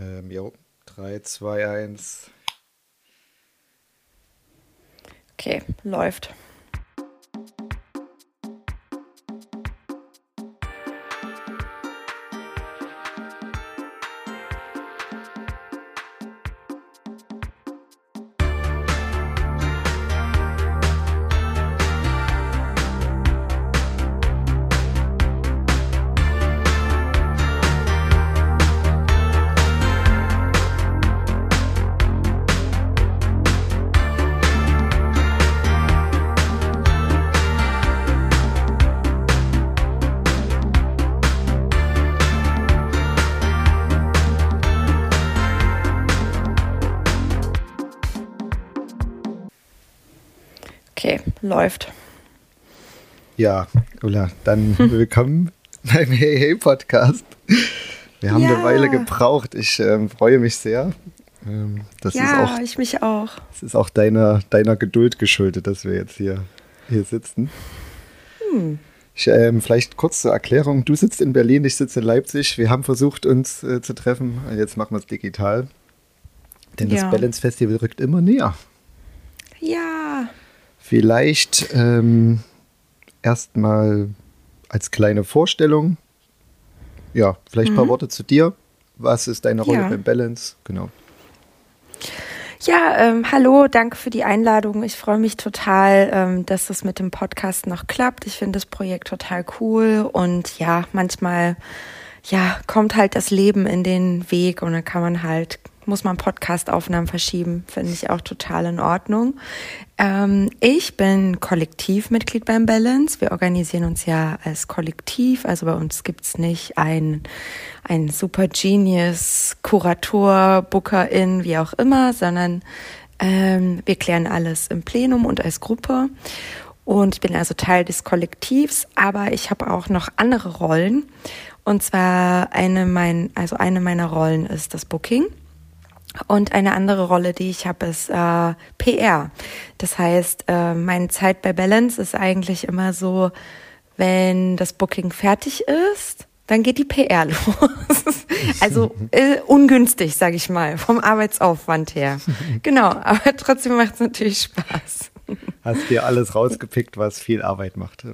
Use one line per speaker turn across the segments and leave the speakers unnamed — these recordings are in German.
Ähm, jo, 3, 2, 1.
Okay, läuft. Läuft.
Ja, Ulla, dann willkommen beim Hey Hey Podcast. Wir haben
Ja.
eine Weile gebraucht. Ich ähm, freue mich sehr. Ähm, das, ist
ja,
auch,
ich mich auch.
das ist auch deiner, deiner Geduld geschuldet, dass wir jetzt hier, hier sitzen.
Hm.
Ich, ähm, vielleicht kurz zur Erklärung. Du sitzt in Berlin, ich sitze in Leipzig. Wir haben versucht, uns äh, zu treffen. Jetzt machen wir es digital. Denn
Ja.
das Balance Festival rückt immer näher.
Ja.
Vielleicht ähm, erstmal als kleine Vorstellung. Ja, vielleicht ein paar Worte zu dir. Was ist deine Rolle
Mhm. Ja.
beim Balance? Genau.
Ja, ähm, hallo, danke für die Einladung. Ich freue mich total, ähm, dass das mit dem Podcast noch klappt. Ich finde das Projekt total cool und ja, manchmal ja, kommt halt das Leben in den Weg und dann kann man halt, muss man Podcastaufnahmen verschieben, finde ich auch total in Ordnung. Ähm, ich bin Kollektivmitglied beim Balance. Wir organisieren uns ja als Kollektiv, also bei uns gibt's nicht ein, ein Super Genius, Kurator, Bookerin, wie auch immer, sondern ähm, wir klären alles im Plenum und als Gruppe. Und ich bin also Teil des Kollektivs, aber ich habe auch noch andere Rollen. Und zwar eine mein, also eine meiner Rollen ist das Booking. Und eine andere Rolle, die ich habe, ist äh, PR. Das heißt, äh, meine Zeit bei Balance ist eigentlich immer so, wenn das Booking fertig ist, dann geht die PR los. also äh, ungünstig, sage ich mal, vom Arbeitsaufwand her. genau, aber trotzdem macht es natürlich Spaß.
Hast dir alles rausgepickt, was viel Arbeit macht.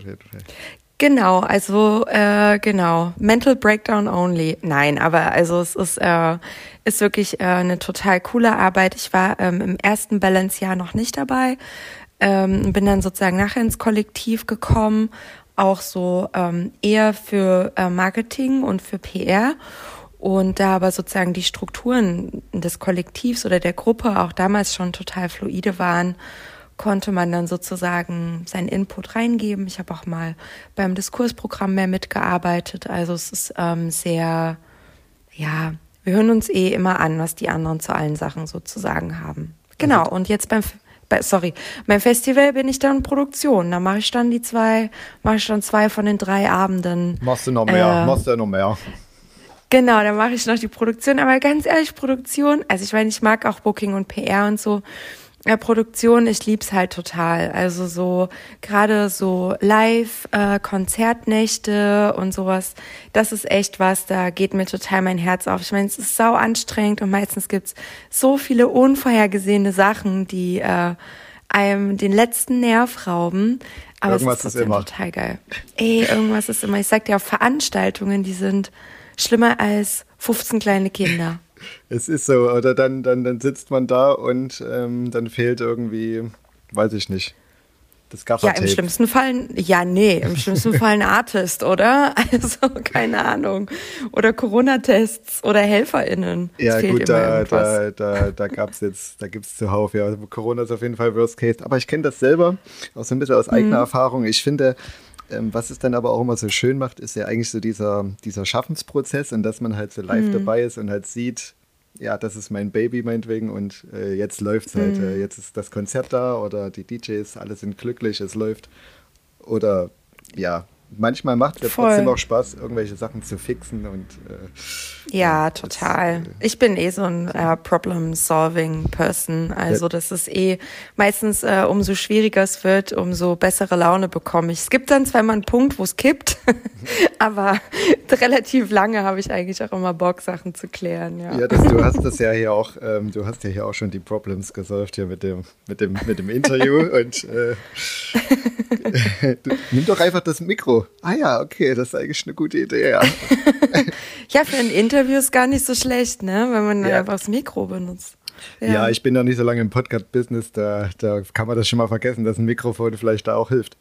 Genau, also äh, genau, Mental Breakdown only. Nein, aber also es ist äh, ist wirklich äh, eine total coole Arbeit. Ich war ähm, im ersten Balance-Jahr noch nicht dabei, ähm, bin dann sozusagen nachher ins Kollektiv gekommen, auch so ähm, eher für äh, Marketing und für PR. Und da aber sozusagen die Strukturen des Kollektivs oder der Gruppe auch damals schon total fluide waren, konnte man dann sozusagen seinen Input reingeben. Ich habe auch mal beim Diskursprogramm mehr mitgearbeitet. Also es ist ähm, sehr, ja, wir hören uns eh immer an, was die anderen zu allen Sachen sozusagen haben. Genau, und jetzt beim, bei, sorry, beim Festival bin ich dann Produktion. Da mache ich dann die zwei, mache ich dann zwei von den drei Abenden.
Machst du noch mehr?
Äh,
Machst du noch mehr?
Genau, dann mache ich noch die Produktion. Aber ganz ehrlich, Produktion, also ich meine, ich mag auch Booking und PR und so. Ja, Produktion, ich lieb's halt total. Also so gerade so Live, äh, Konzertnächte und sowas, das ist echt was, da geht mir total mein Herz auf. Ich meine, es ist sau anstrengend und meistens gibt's so viele unvorhergesehene Sachen, die äh, einem den letzten Nerv rauben. Aber
Irgendwas
es
ist
ist
immer.
total geil. Ey, irgendwas ist immer. Ich sag dir auch Veranstaltungen, die sind schlimmer als 15 kleine Kinder.
Es ist so, oder dann, dann, dann sitzt man da und ähm, dann fehlt irgendwie, weiß ich nicht, das
Ja,
Gaffertape.
im schlimmsten Fall, ja, nee, im schlimmsten Fall ein Artist, oder? Also, keine Ahnung. Oder Corona-Tests oder HelferInnen. Es
Ja,
fehlt
gut, da, da, da, da gab es jetzt, da gibt es zuhauf. Ja, Also Corona ist auf jeden Fall Worst Case. Aber ich kenne das selber, auch so ein bisschen aus
Mhm.
eigener Erfahrung. Ich finde, ähm, was es dann aber auch immer so schön macht, ist ja eigentlich so dieser, dieser Schaffensprozess und dass man halt so
Mhm.
live dabei ist und halt sieht, ja, das ist mein Baby meinetwegen und äh, jetzt läuft's halt.
Mhm.
Äh, jetzt ist das Konzert da oder die DJs, alle sind glücklich, es läuft. Oder ja, manchmal macht es trotzdem auch Spaß, irgendwelche Sachen zu fixen und
äh, ja, total. Das, äh, ich bin eh so ein äh, Problem-Solving-Person. Also das ist eh meistens, äh, umso schwieriger es wird, umso bessere Laune bekomme ich. Es gibt dann zwar mal einen Punkt, wo es kippt, aber relativ lange habe ich eigentlich auch immer Bock, Sachen zu klären. Ja,
ja das, du hast das ja hier auch, ähm, du hast ja hier auch schon die Problems gesolved hier mit dem, mit dem, mit dem Interview und äh, nimm doch einfach das Mikro. Ah ja, okay, das ist eigentlich eine gute Idee, ja.
ja, für ein Interview ist gar nicht so schlecht, ne? Wenn man ja. einfach das Mikro benutzt.
Ja. ja, ich bin noch nicht so lange im Podcast-Business, da, da kann man das schon mal vergessen, dass ein Mikrofon vielleicht da auch hilft.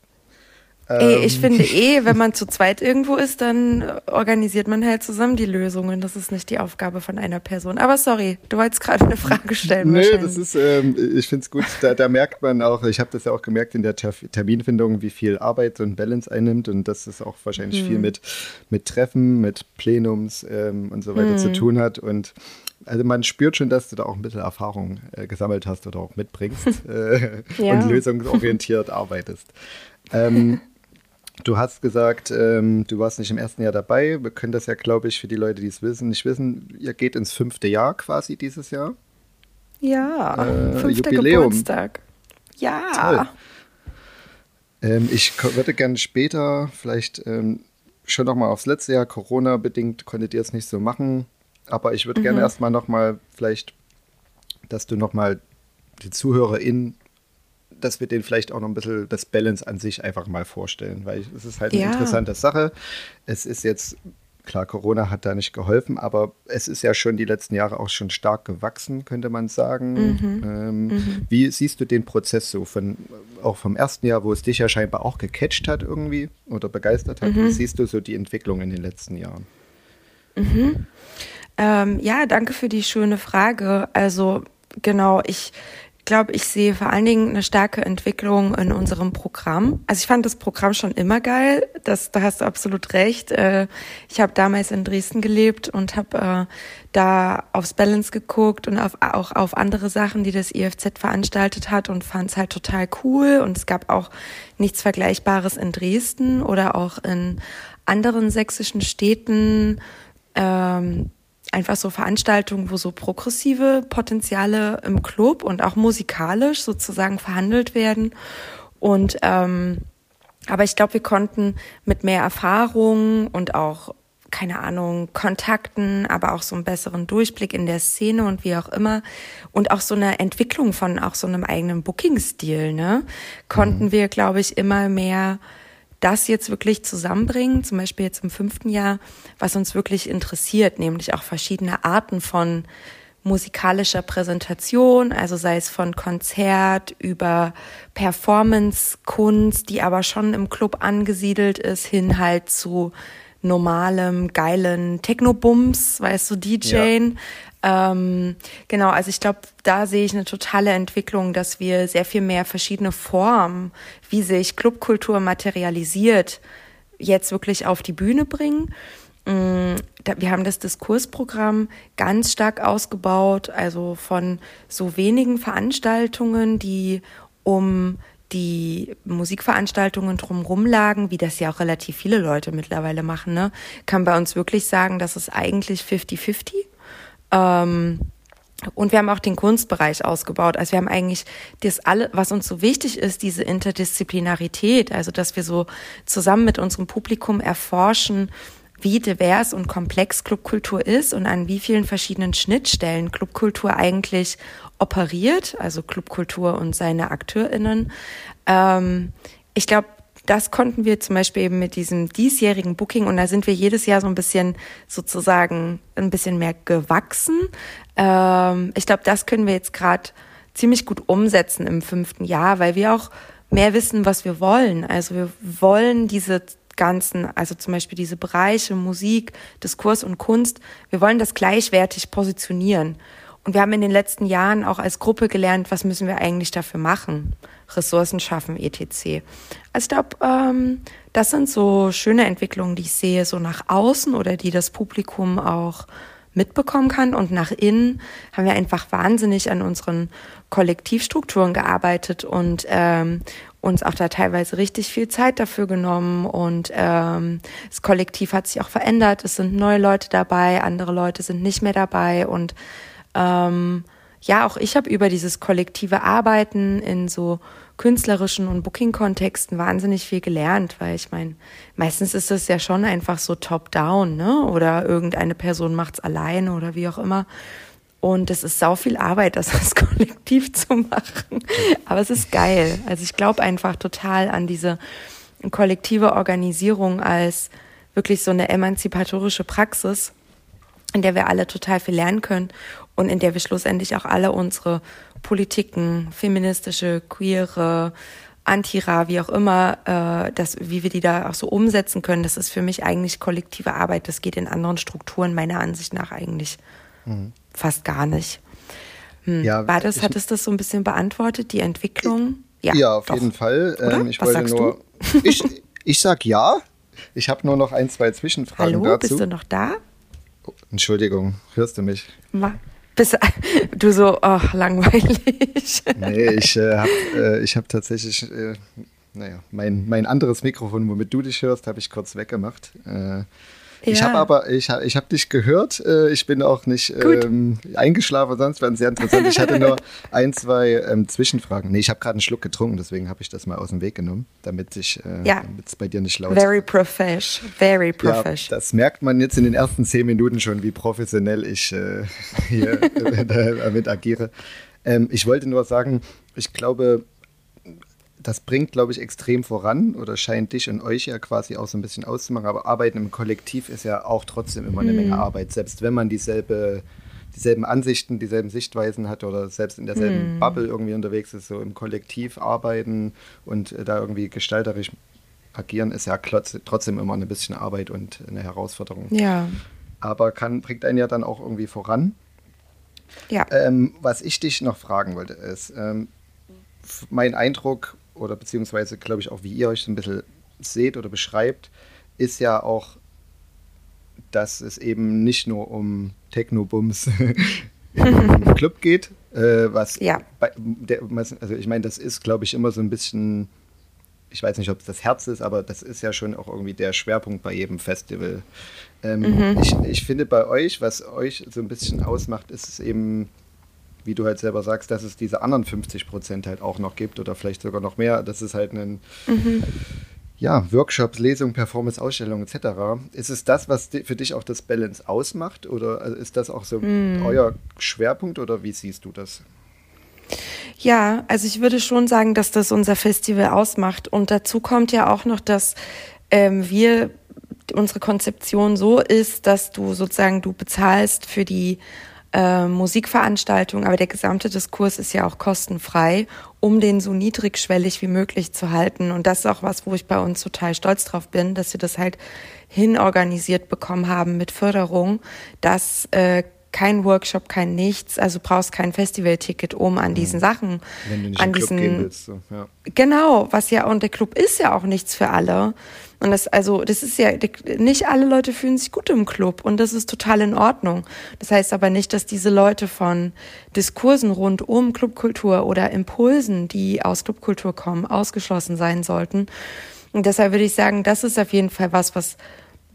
Ey, ich ähm. finde eh, wenn man zu zweit irgendwo ist, dann organisiert man halt zusammen die Lösungen. Das ist nicht die Aufgabe von einer Person. Aber sorry, du wolltest gerade eine Frage stellen.
Nee, das ist, ähm, ich finde es gut, da, da, merkt man auch, ich habe das ja auch gemerkt in der Ter Terminfindung, wie viel Arbeit so ein Balance einnimmt und dass es auch wahrscheinlich hm. viel mit, mit Treffen, mit Plenums ähm, und so weiter hm. zu tun hat. Und also man spürt schon, dass du da auch ein bisschen Erfahrung äh, gesammelt hast oder auch mitbringst äh, ja. und lösungsorientiert arbeitest. Ähm, Du hast gesagt, ähm, du warst nicht im ersten Jahr dabei. Wir können das ja, glaube ich, für die Leute, die es wissen, nicht wissen. Ihr geht ins fünfte Jahr quasi dieses Jahr.
Ja, äh, fünfter Jubiläum. Geburtstag. Ja.
Ähm, ich würde gerne später vielleicht ähm, schon noch mal aufs letzte Jahr, Corona-bedingt, konntet ihr es nicht so machen. Aber ich würde mhm. gerne erstmal noch mal vielleicht, dass du noch mal die ZuhörerInnen dass wir den vielleicht auch noch ein bisschen das Balance an sich einfach mal vorstellen, weil es ist halt eine ja. interessante Sache. Es ist jetzt, klar, Corona hat da nicht geholfen, aber es ist ja schon die letzten Jahre auch schon stark gewachsen, könnte man sagen. Mhm. Ähm, mhm. Wie siehst du den Prozess so von, auch vom ersten Jahr, wo es dich ja scheinbar auch gecatcht hat irgendwie oder begeistert hat? Mhm. Wie siehst du so die Entwicklung in den letzten Jahren?
Mhm. Ähm, ja, danke für die schöne Frage. Also genau, ich glaube, ich sehe vor allen Dingen eine starke Entwicklung in unserem Programm. Also ich fand das Programm schon immer geil. Das, da hast du absolut recht. Äh, ich habe damals in Dresden gelebt und habe äh, da aufs Balance geguckt und auf, auch auf andere Sachen, die das IFZ veranstaltet hat und fand es halt total cool. Und es gab auch nichts Vergleichbares in Dresden oder auch in anderen sächsischen Städten. Ähm, einfach so Veranstaltungen, wo so progressive Potenziale im Club und auch musikalisch sozusagen verhandelt werden. Und ähm, aber ich glaube, wir konnten mit mehr Erfahrung und auch keine Ahnung, Kontakten, aber auch so einen besseren Durchblick in der Szene und wie auch immer und auch so eine Entwicklung von auch so einem eigenen Booking-Stil, ne, konnten mhm. wir, glaube ich, immer mehr das jetzt wirklich zusammenbringen, zum Beispiel jetzt im fünften Jahr, was uns wirklich interessiert, nämlich auch verschiedene Arten von musikalischer Präsentation, also sei es von Konzert über Performance-Kunst, die aber schon im Club angesiedelt ist, hin halt zu normalem, geilen Techno-Bums, weißt du, DJing. Ja. Ähm, genau, also ich glaube, da sehe ich eine totale Entwicklung, dass wir sehr viel mehr verschiedene Formen, wie sich Clubkultur materialisiert, jetzt wirklich auf die Bühne bringen. Mm, wir haben das Diskursprogramm ganz stark ausgebaut, also von so wenigen Veranstaltungen, die um die Musikveranstaltungen drumherum lagen, wie das ja auch relativ viele Leute mittlerweile machen, ne, kann bei uns wirklich sagen, dass es eigentlich 50-50. Ähm, und wir haben auch den Kunstbereich ausgebaut. Also wir haben eigentlich das alle, was uns so wichtig ist, diese Interdisziplinarität, also dass wir so zusammen mit unserem Publikum erforschen, wie divers und komplex Clubkultur ist und an wie vielen verschiedenen Schnittstellen Clubkultur eigentlich operiert, also Clubkultur und seine AkteurInnen. Ähm, ich glaube, das konnten wir zum Beispiel eben mit diesem diesjährigen Booking und da sind wir jedes Jahr so ein bisschen sozusagen ein bisschen mehr gewachsen. Ähm, ich glaube, das können wir jetzt gerade ziemlich gut umsetzen im fünften Jahr, weil wir auch mehr wissen, was wir wollen. Also wir wollen diese ganzen, also zum Beispiel diese Bereiche Musik, Diskurs und Kunst, wir wollen das gleichwertig positionieren. Und wir haben in den letzten Jahren auch als Gruppe gelernt, was müssen wir eigentlich dafür machen. Ressourcen schaffen, etc. Also ich glaube, ähm, das sind so schöne Entwicklungen, die ich sehe, so nach außen oder die das Publikum auch mitbekommen kann. Und nach innen haben wir einfach wahnsinnig an unseren Kollektivstrukturen gearbeitet und, ähm, uns auch da teilweise richtig viel Zeit dafür genommen und ähm, das Kollektiv hat sich auch verändert. Es sind neue Leute dabei, andere Leute sind nicht mehr dabei und ähm, ja, auch ich habe über dieses kollektive Arbeiten in so künstlerischen und Booking-Kontexten wahnsinnig viel gelernt, weil ich meine, meistens ist es ja schon einfach so top-down, ne? Oder irgendeine Person macht's alleine oder wie auch immer. Und es ist sau viel Arbeit, das als Kollektiv zu machen. Aber es ist geil. Also ich glaube einfach total an diese kollektive Organisierung als wirklich so eine emanzipatorische Praxis, in der wir alle total viel lernen können und in der wir schlussendlich auch alle unsere Politiken, feministische, queere, Antira, wie auch immer, äh, das, wie wir die da auch so umsetzen können, das ist für mich eigentlich kollektive Arbeit. Das geht in anderen Strukturen meiner Ansicht nach eigentlich mhm. fast gar nicht. Hm. Ja, War das, ich, hat es das so ein bisschen beantwortet, die Entwicklung?
Ja, ja auf doch. jeden Fall. Ähm, ich Was wollte nur. Du? ich, ich sag ja. Ich habe nur noch ein, zwei Zwischenfragen
Hallo,
dazu.
bist du noch da?
Oh, Entschuldigung, hörst du mich?
Ma bist du so, ach, langweilig.
Nee, ich äh, habe äh, hab tatsächlich, äh, naja, mein, mein anderes Mikrofon, womit du dich hörst, habe ich kurz weggemacht. Äh, ja. Ich habe aber, ich habe ich hab dich gehört. Äh, ich bin auch nicht ähm, eingeschlafen, sonst wäre es sehr interessant. Ich hatte nur ein, zwei ähm, Zwischenfragen. Nee, ich habe gerade einen Schluck getrunken, deswegen habe ich das mal aus dem Weg genommen, damit es äh, ja. bei dir nicht laut.
Very profesh, very profesh.
Ja, das merkt man jetzt in den ersten zehn Minuten schon, wie professionell ich äh, hier damit agiere. Ähm, ich wollte nur sagen, ich glaube, das bringt, glaube ich, extrem voran oder scheint dich und euch ja quasi auch so ein bisschen auszumachen. Aber Arbeiten im Kollektiv ist ja auch trotzdem immer eine mhm. Menge Arbeit, selbst wenn man dieselbe, dieselben Ansichten, dieselben Sichtweisen hat oder selbst in derselben mhm. Bubble irgendwie unterwegs ist, so im Kollektiv arbeiten und äh, da irgendwie gestalterisch agieren, ist ja trotzdem immer ein bisschen Arbeit und eine Herausforderung.
Ja.
Aber kann, bringt einen ja dann auch irgendwie voran.
Ja.
Ähm, was ich dich noch fragen wollte, ist, ähm, mein Eindruck oder beziehungsweise, glaube ich, auch wie ihr euch so ein bisschen seht oder beschreibt, ist ja auch, dass es eben nicht nur um Techno-Bums im Club geht, äh, was
ja.
bei, der, also ich meine, das ist, glaube ich, immer so ein bisschen, ich weiß nicht, ob es das Herz ist, aber das ist ja schon auch irgendwie der Schwerpunkt bei jedem Festival. Ähm, mhm. ich, ich finde bei euch, was euch so ein bisschen ausmacht, ist es eben wie du halt selber sagst, dass es diese anderen 50 Prozent halt auch noch gibt oder vielleicht sogar noch mehr. Das ist halt ein mhm. ja, Workshops, Lesung, Performance, Ausstellung etc. Ist es das, was für dich auch das Balance ausmacht oder also ist das auch so mhm. euer Schwerpunkt oder wie siehst du das?
Ja, also ich würde schon sagen, dass das unser Festival ausmacht. Und dazu kommt ja auch noch, dass ähm, wir unsere Konzeption so ist, dass du sozusagen du bezahlst für die äh, Musikveranstaltung, aber der gesamte Diskurs ist ja auch kostenfrei, um den so niedrigschwellig wie möglich zu halten. Und das ist auch was, wo ich bei uns total stolz drauf bin, dass wir das halt hinorganisiert bekommen haben mit Förderung, dass äh, kein Workshop, kein nichts, also brauchst kein Festivalticket, um an diesen mhm. Sachen,
Wenn du nicht
an
diesen, willst, so, ja.
genau, was ja und der Club ist ja auch nichts für alle. Und das, also, das ist ja, nicht alle Leute fühlen sich gut im Club und das ist total in Ordnung. Das heißt aber nicht, dass diese Leute von Diskursen rund um Clubkultur oder Impulsen, die aus Clubkultur kommen, ausgeschlossen sein sollten. Und deshalb würde ich sagen, das ist auf jeden Fall was, was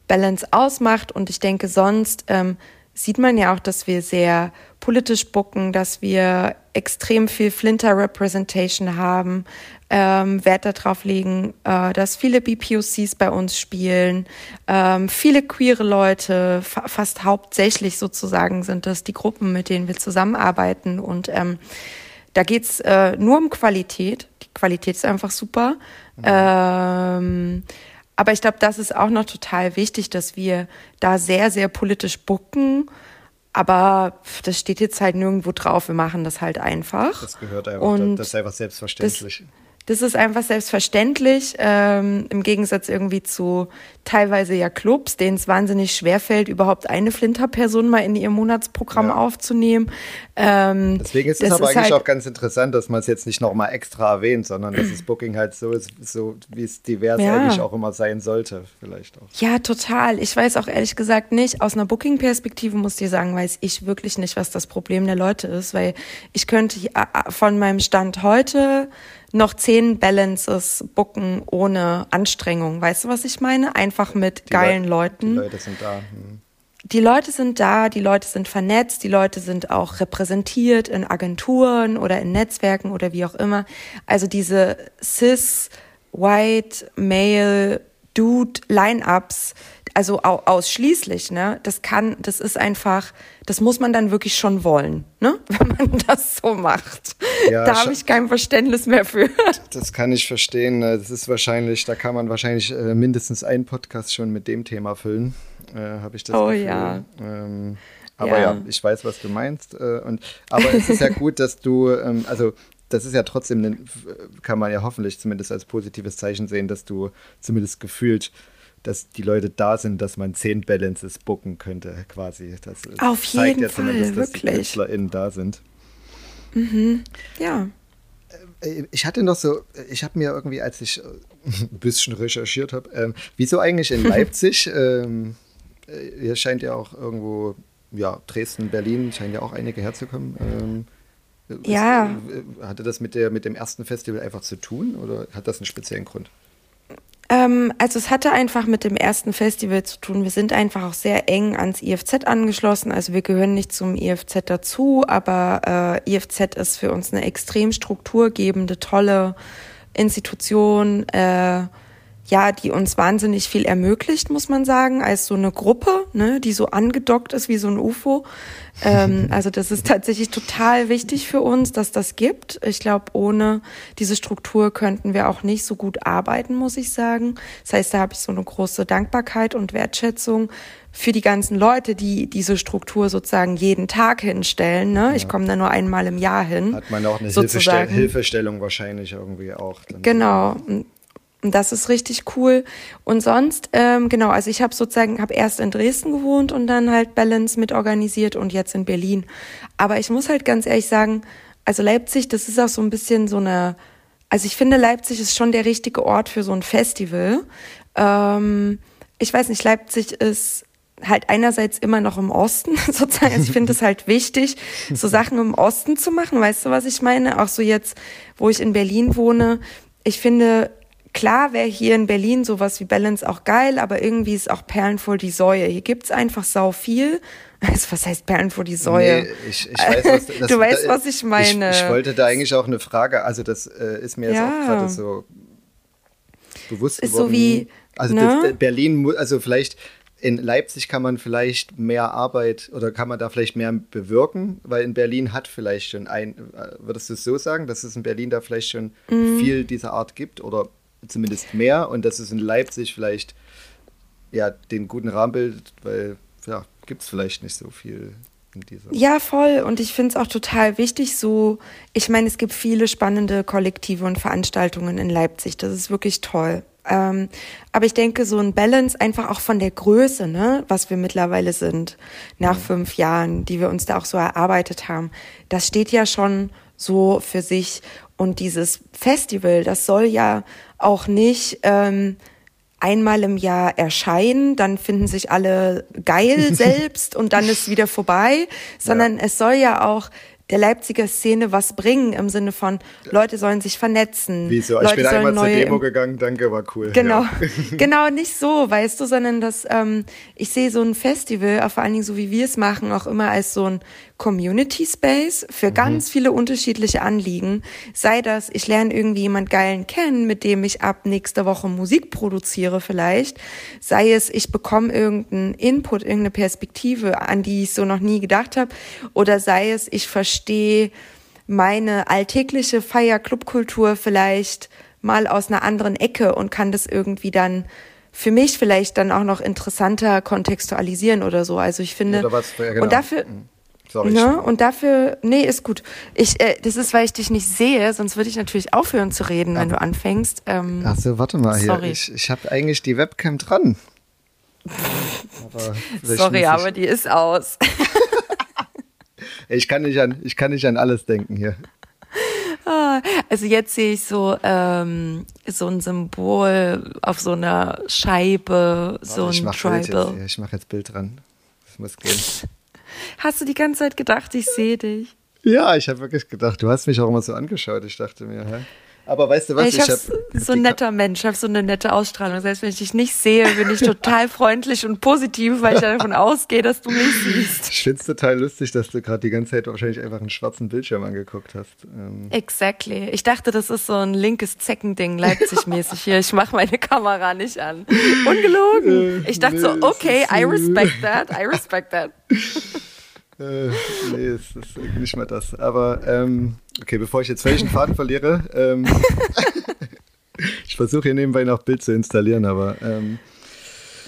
Balance ausmacht. Und ich denke, sonst ähm, sieht man ja auch, dass wir sehr politisch bucken, dass wir extrem viel Flinter-Representation haben, ähm, Wert darauf legen, äh, dass viele BPOCs bei uns spielen, ähm, viele queere Leute, fa fast hauptsächlich sozusagen sind das die Gruppen, mit denen wir zusammenarbeiten. Und ähm, da geht's äh, nur um Qualität. Die Qualität ist einfach super. Mhm. Ähm, aber ich glaube, das ist auch noch total wichtig, dass wir da sehr, sehr politisch bucken. Aber das steht jetzt halt nirgendwo drauf. Wir machen das halt einfach.
Das gehört einfach. Und das ist einfach selbstverständlich.
Das, das ist einfach selbstverständlich, ähm, im Gegensatz irgendwie zu teilweise ja Clubs, denen es wahnsinnig schwerfällt, überhaupt eine Flinter-Person mal in ihr Monatsprogramm ja. aufzunehmen.
Ähm, Deswegen ist es aber ist eigentlich halt auch ganz interessant, dass man es jetzt nicht nochmal extra erwähnt, sondern dass das Booking halt so ist, so wie es divers ja. eigentlich auch immer sein sollte, vielleicht auch.
Ja, total. Ich weiß auch ehrlich gesagt nicht, aus einer Booking-Perspektive muss ich sagen, weiß ich wirklich nicht, was das Problem der Leute ist, weil ich könnte von meinem Stand heute noch zehn Balances booken ohne Anstrengung. Weißt du, was ich meine? Einfach mit die geilen Le Leuten. Die
Leute sind da. Hm.
Die Leute sind da, die Leute sind vernetzt, die Leute sind auch repräsentiert in Agenturen oder in Netzwerken oder wie auch immer. Also diese cis, white, male, dude Line-ups, also ausschließlich, ne? Das kann, das ist einfach, das muss man dann wirklich schon wollen, ne? Wenn man das so macht. Ja, da habe ich kein Verständnis mehr für.
Das kann ich verstehen. Ne? Das ist wahrscheinlich, da kann man wahrscheinlich äh, mindestens einen Podcast schon mit dem Thema füllen. Äh, habe ich das
oh,
Gefühl.
ja.
Ähm, aber ja. ja. ich weiß, was du meinst. Äh, und, aber es ist ja gut, dass du, ähm, also das ist ja trotzdem, kann man ja hoffentlich zumindest als positives Zeichen sehen, dass du zumindest gefühlt dass die Leute da sind, dass man zehn Balances booken könnte, quasi. Das
Auf
zeigt
jeden
ja
Fall,
zumindest,
dass wirklich. die
KünstlerInnen da sind.
Mhm. Ja.
Äh, ich hatte noch so, ich habe mir irgendwie, als ich ein bisschen recherchiert habe, ähm, wieso eigentlich in Leipzig? ähm, äh, hier scheint ja auch irgendwo, ja, Dresden, Berlin scheinen ja auch einige herzukommen. Ähm,
ja.
Hatte das mit, der, mit dem ersten Festival einfach zu tun oder hat das einen speziellen Grund?
Ähm, also es hatte einfach mit dem ersten Festival zu tun. Wir sind einfach auch sehr eng ans IFZ angeschlossen. Also wir gehören nicht zum IFZ dazu, aber äh, IFZ ist für uns eine extrem strukturgebende, tolle Institution. Äh, ja, die uns wahnsinnig viel ermöglicht, muss man sagen, als so eine Gruppe, ne, die so angedockt ist wie so ein UFO. Ähm, also das ist tatsächlich total wichtig für uns, dass das gibt. Ich glaube, ohne diese Struktur könnten wir auch nicht so gut arbeiten, muss ich sagen. Das heißt, da habe ich so eine große Dankbarkeit und Wertschätzung für die ganzen Leute, die diese Struktur sozusagen jeden Tag hinstellen. Ne? Ja. Ich komme da nur einmal im Jahr hin.
Hat man auch eine Hilfestell Hilfestellung wahrscheinlich irgendwie auch.
genau. Und das ist richtig cool. Und sonst, ähm, genau, also ich habe sozusagen, habe erst in Dresden gewohnt und dann halt Balance mit organisiert und jetzt in Berlin. Aber ich muss halt ganz ehrlich sagen, also Leipzig, das ist auch so ein bisschen so eine, also ich finde, Leipzig ist schon der richtige Ort für so ein Festival. Ähm, ich weiß nicht, Leipzig ist halt einerseits immer noch im Osten, sozusagen. Also ich finde es halt wichtig, so Sachen im Osten zu machen. Weißt du, was ich meine? Auch so jetzt, wo ich in Berlin wohne. Ich finde, Klar wäre hier in Berlin sowas wie Balance auch geil, aber irgendwie ist auch Perlen vor die Säue. Hier gibt's einfach sau viel. Also, was heißt Perlen vor die Säue?
Nee, ich, ich weiß, was,
das, du weißt, was ich meine.
Ich, ich, wollte da eigentlich auch eine Frage, also das äh, ist mir jetzt auch gerade so bewusst
ist
geworden.
So wie,
also
ne?
das, Berlin, also vielleicht in Leipzig kann man vielleicht mehr Arbeit oder kann man da vielleicht mehr bewirken, weil in Berlin hat vielleicht schon ein, äh, würdest du es so sagen, dass es in Berlin da vielleicht schon mhm. viel dieser Art gibt oder zumindest mehr und dass es in Leipzig vielleicht ja den guten Rahmen bildet, weil ja, gibt es vielleicht nicht so viel in dieser.
Ja, voll. Und ich finde es auch total wichtig, so, ich meine, es gibt viele spannende Kollektive und Veranstaltungen in Leipzig. Das ist wirklich toll. Ähm, aber ich denke, so ein Balance einfach auch von der Größe, ne, was wir mittlerweile sind, nach ja. fünf Jahren, die wir uns da auch so erarbeitet haben, das steht ja schon so für sich. Und dieses Festival, das soll ja auch nicht ähm, einmal im Jahr erscheinen, dann finden sich alle geil selbst und dann ist wieder vorbei, sondern ja. es soll ja auch der Leipziger Szene was bringen im Sinne von Leute sollen sich vernetzen.
Wieso?
Leute
ich bin einmal zur Demo gegangen, danke, war cool.
Genau,
ja.
genau nicht so, weißt du, sondern dass ähm, ich sehe so ein Festival, auch vor allen Dingen so wie wir es machen, auch immer als so ein Community Space für mhm. ganz viele unterschiedliche Anliegen. Sei das, ich lerne irgendwie jemand geilen kennen, mit dem ich ab nächster Woche Musik produziere vielleicht. Sei es, ich bekomme irgendeinen Input, irgendeine Perspektive, an die ich so noch nie gedacht habe. Oder sei es, ich verstehe meine alltägliche Feier-Clubkultur vielleicht mal aus einer anderen Ecke und kann das irgendwie dann für mich vielleicht dann auch noch interessanter kontextualisieren oder so. Also ich finde,
ja, ja, genau.
und dafür,
mhm. Sorry.
Ne? Und dafür, nee, ist gut. Ich, äh, das ist, weil ich dich nicht sehe, sonst würde ich natürlich aufhören zu reden, wenn du anfängst. Ähm,
Ach so, warte mal
sorry.
hier. Ich, ich habe eigentlich die Webcam dran.
Aber Sorry, aber die ist aus.
ich, kann nicht an, ich kann nicht an alles denken hier.
Ah, also jetzt sehe ich so, ähm, so ein Symbol auf so einer Scheibe, Warte, so ein ich mach Tribal.
Jetzt, ich mache jetzt Bild dran. Das muss gehen.
Hast du die ganze Zeit gedacht, ich sehe dich?
Ja, ich habe wirklich gedacht, du hast mich auch immer so angeschaut. Ich dachte mir, hä? Aber weißt du was?
Ich, ich habe so ein netter Mensch, ich habe so eine nette Ausstrahlung. Heißt, wenn ich dich nicht sehe, bin ich total freundlich und positiv, weil ich davon ausgehe, dass du mich siehst.
Ich finde es total lustig, dass du gerade die ganze Zeit wahrscheinlich einfach einen schwarzen Bildschirm angeguckt hast.
Ähm. Exactly. Ich dachte, das ist so ein linkes Zeckending, Leipzig-mäßig hier. Ich mache meine Kamera nicht an. Ungelogen. Äh, ich dachte so, okay, I respect that, I respect that.
Äh, nee, es ist nicht mal das. Aber ähm, okay, bevor ich jetzt welchen Faden verliere, ähm, ich versuche hier nebenbei noch Bild zu installieren, aber ähm,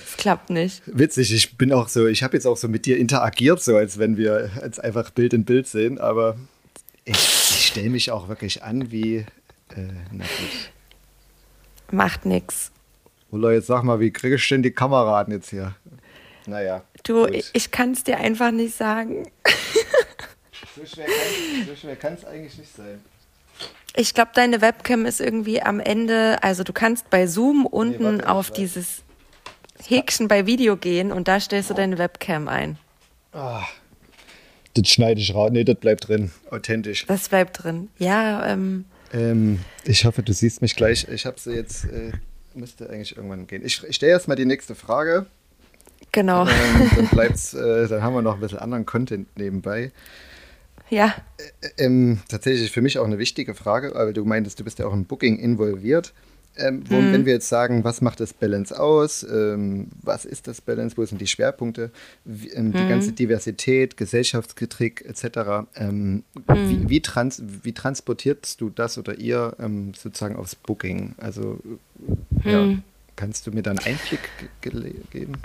es klappt nicht.
Witzig, ich bin auch so, ich habe jetzt auch so mit dir interagiert, so als wenn wir als einfach Bild in Bild sehen, aber ich, ich stelle mich auch wirklich an wie, äh, na gut.
Macht nix.
Oder jetzt sag mal, wie kriege ich denn die Kamera an jetzt hier? Naja.
Du, gut. ich kann es dir einfach nicht sagen.
so schwer kann es eigentlich nicht sein.
Ich glaube, deine Webcam ist irgendwie am Ende, also du kannst bei Zoom unten nee, auf dieses Häkchen bei Video gehen und da stellst du deine Webcam ein.
Ah, das schneide ich raus. Nee, das bleibt drin. Authentisch.
Das bleibt drin. Ja, ähm.
ähm ich hoffe, du siehst mich gleich. Ich habe sie jetzt, äh, müsste eigentlich irgendwann gehen. Ich, ich stelle erstmal die nächste Frage.
Genau.
Ähm, dann bleibt's, äh, dann haben wir noch ein bisschen anderen Content nebenbei.
Ja.
Äh, ähm, tatsächlich für mich auch eine wichtige Frage, weil du meintest, du bist ja auch im Booking involviert. Ähm, wo, mhm. Wenn wir jetzt sagen, was macht das Balance aus, ähm, was ist das Balance, wo sind die Schwerpunkte, wie, ähm, mhm. die ganze Diversität, Gesellschaftskritik etc., ähm, mhm. wie, wie, trans wie transportierst du das oder ihr ähm, sozusagen aufs Booking? Also ja, mhm. kannst du mir da einen Einblick geben?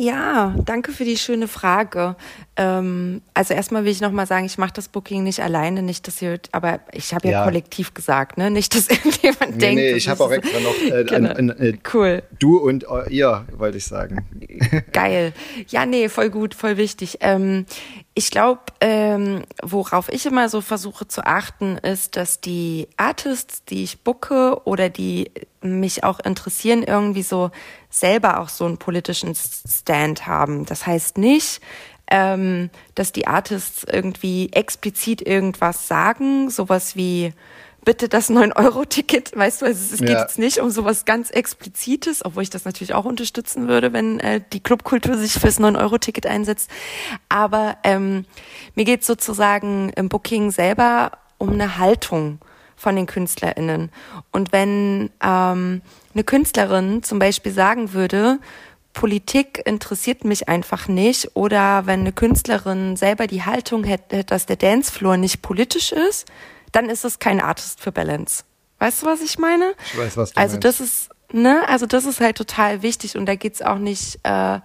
Ja, danke für die schöne Frage. Ähm, also erstmal will ich nochmal sagen, ich mache das Booking nicht alleine, nicht, dass ihr, aber ich habe ja, ja, kollektiv gesagt, ne? Nicht, dass irgendjemand nee, denkt. Nee,
ich habe auch extra noch äh, genau. ein, ein, ein,
cool.
Du und äh, ihr, wollte ich sagen.
Geil. Ja, nee, voll gut, voll wichtig. Ähm, ich glaube, ähm, worauf ich immer so versuche zu achten, ist, dass die Artists, die ich booke oder die mich auch interessieren, irgendwie so selber auch so einen politischen Stand haben. Das heißt nicht, ähm, dass die Artists irgendwie explizit irgendwas sagen, sowas wie bitte das 9-Euro-Ticket, weißt du, also es geht ja. jetzt nicht um sowas ganz Explizites, obwohl ich das natürlich auch unterstützen würde, wenn äh, die Clubkultur sich fürs 9-Euro-Ticket einsetzt. Aber ähm, mir geht sozusagen im Booking selber um eine Haltung von den KünstlerInnen. Und wenn ähm, eine Künstlerin zum Beispiel sagen würde, Politik interessiert mich einfach nicht, oder wenn eine Künstlerin selber die Haltung hätte, dass der Dancefloor nicht politisch ist, dann ist es kein Artist für Balance. Weißt du, was ich meine?
Ich weiß, was du
Also
meinst.
das ist, ne, also das ist halt total wichtig und da geht's auch nicht äh,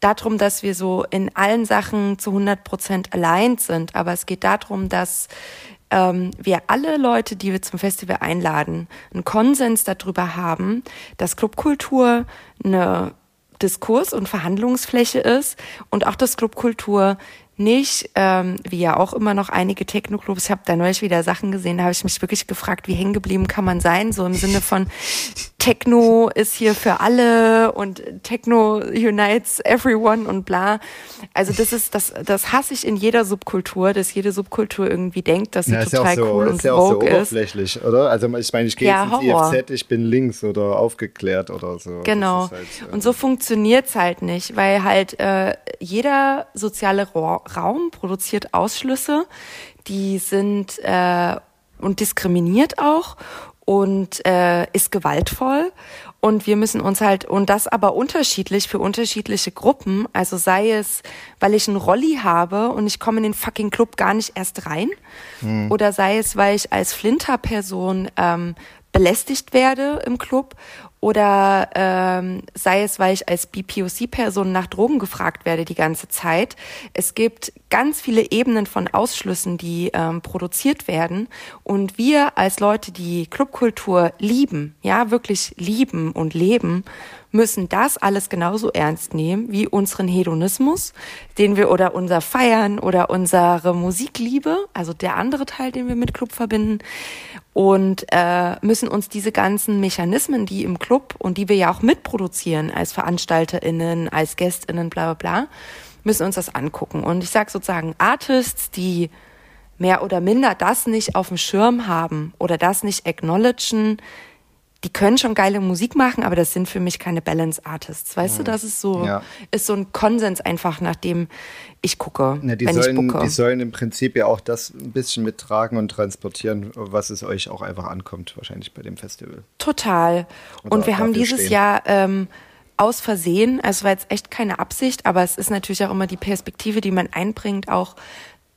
darum, dass wir so in allen Sachen zu 100 Prozent allein sind, aber es geht darum, dass ähm, wir alle Leute, die wir zum Festival einladen, einen Konsens darüber haben, dass Clubkultur eine Diskurs- und Verhandlungsfläche ist und auch dass Clubkultur nicht, ähm, wie ja auch immer noch einige Techno-Clubs, ich habe da neulich wieder Sachen gesehen, da habe ich mich wirklich gefragt, wie hängen geblieben kann man sein, so im Sinne von Techno ist hier für alle und Techno unites everyone und bla. Also das ist, das, das hasse ich in jeder Subkultur, dass jede Subkultur irgendwie denkt, dass sie ja, total ja so, cool und ist ja auch so
oberflächlich, ist. oder? Also ich meine, ich gehe ja, jetzt ins Horror. IFZ, ich bin links oder aufgeklärt oder so.
Genau. Halt, äh und so funktioniert's halt nicht, weil halt äh, jeder soziale Raum produziert Ausschlüsse, die sind äh, und diskriminiert auch und äh, ist gewaltvoll. Und wir müssen uns halt, und das aber unterschiedlich für unterschiedliche Gruppen, also sei es, weil ich einen Rolli habe und ich komme in den fucking Club gar nicht erst rein, mhm. oder sei es, weil ich als Flinter-Person ähm, belästigt werde im Club oder ähm, sei es, weil ich als BPOC-Person nach Drogen gefragt werde die ganze Zeit. Es gibt ganz viele Ebenen von Ausschlüssen, die ähm, produziert werden. Und wir als Leute, die Clubkultur lieben, ja, wirklich lieben und leben, müssen das alles genauso ernst nehmen wie unseren Hedonismus, den wir oder unser Feiern oder unsere Musikliebe, also der andere Teil, den wir mit Club verbinden und äh, müssen uns diese ganzen Mechanismen, die im Club und die wir ja auch mitproduzieren als VeranstalterInnen, als GästInnen, bla bla bla, müssen uns das angucken. Und ich sage sozusagen, Artists, die mehr oder minder das nicht auf dem Schirm haben oder das nicht acknowledgen, die können schon geile Musik machen, aber das sind für mich keine Balance Artists. Weißt mhm. du, das ist so, ja. ist so ein Konsens einfach, nachdem ich gucke.
Ja, die,
wenn
sollen,
ich bucke.
die sollen im Prinzip ja auch das ein bisschen mittragen und transportieren, was es euch auch einfach ankommt, wahrscheinlich bei dem Festival.
Total. Und, und wir haben dieses stehen. Jahr ähm, aus Versehen, also es war jetzt echt keine Absicht, aber es ist natürlich auch immer die Perspektive, die man einbringt, auch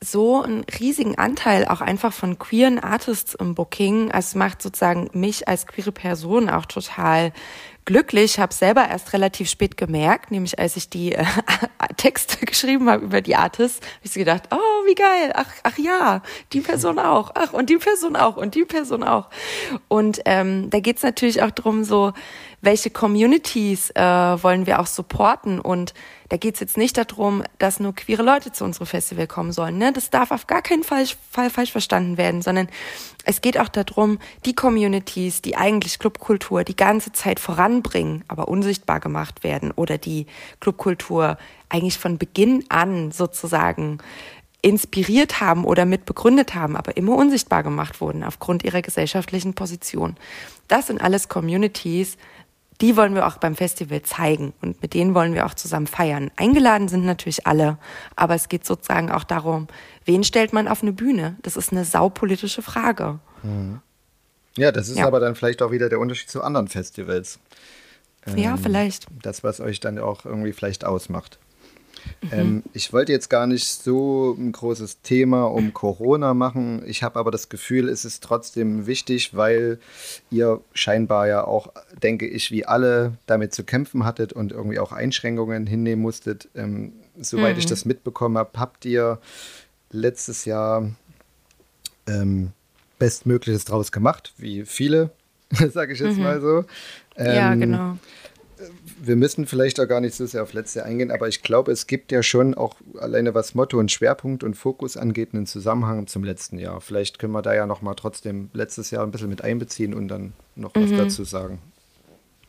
so einen riesigen Anteil auch einfach von queeren Artists im Booking. Es macht sozusagen mich als queere Person auch total glücklich. Habe selber erst relativ spät gemerkt, nämlich als ich die äh, Texte geschrieben habe über die Artists, habe ich so gedacht, oh, wie geil. Ach, ach ja, die Person auch. Ach, und die Person auch und die Person auch. Und ähm, da geht's natürlich auch drum so, welche Communities äh, wollen wir auch supporten und da geht's jetzt nicht darum, dass nur queere Leute zu unserem Festival kommen sollen. Ne? Das darf auf gar keinen Fall, Fall falsch verstanden werden, sondern es geht auch darum, die Communities, die eigentlich Clubkultur die ganze Zeit voranbringen, aber unsichtbar gemacht werden oder die Clubkultur eigentlich von Beginn an sozusagen inspiriert haben oder mit begründet haben, aber immer unsichtbar gemacht wurden aufgrund ihrer gesellschaftlichen Position. Das sind alles Communities, die wollen wir auch beim Festival zeigen und mit denen wollen wir auch zusammen feiern. Eingeladen sind natürlich alle, aber es geht sozusagen auch darum, wen stellt man auf eine Bühne? Das ist eine saupolitische Frage.
Mhm. Ja, das ist ja. aber dann vielleicht auch wieder der Unterschied zu anderen Festivals.
Ähm, ja, vielleicht.
Das, was euch dann auch irgendwie vielleicht ausmacht. Mhm. Ähm, ich wollte jetzt gar nicht so ein großes Thema um Corona machen. Ich habe aber das Gefühl, es ist trotzdem wichtig, weil ihr scheinbar ja auch, denke ich, wie alle damit zu kämpfen hattet und irgendwie auch Einschränkungen hinnehmen musstet. Ähm, soweit mhm. ich das mitbekommen habe, habt ihr letztes Jahr ähm, Bestmögliches draus gemacht, wie viele, sage ich jetzt mhm. mal so.
ja, ähm, genau
wir müssen vielleicht auch gar nicht so sehr auf letzte eingehen, aber ich glaube, es gibt ja schon auch alleine was Motto und Schwerpunkt und Fokus angeht, einen Zusammenhang zum letzten Jahr. Vielleicht können wir da ja noch mal trotzdem letztes Jahr ein bisschen mit einbeziehen und dann noch was mhm. dazu sagen.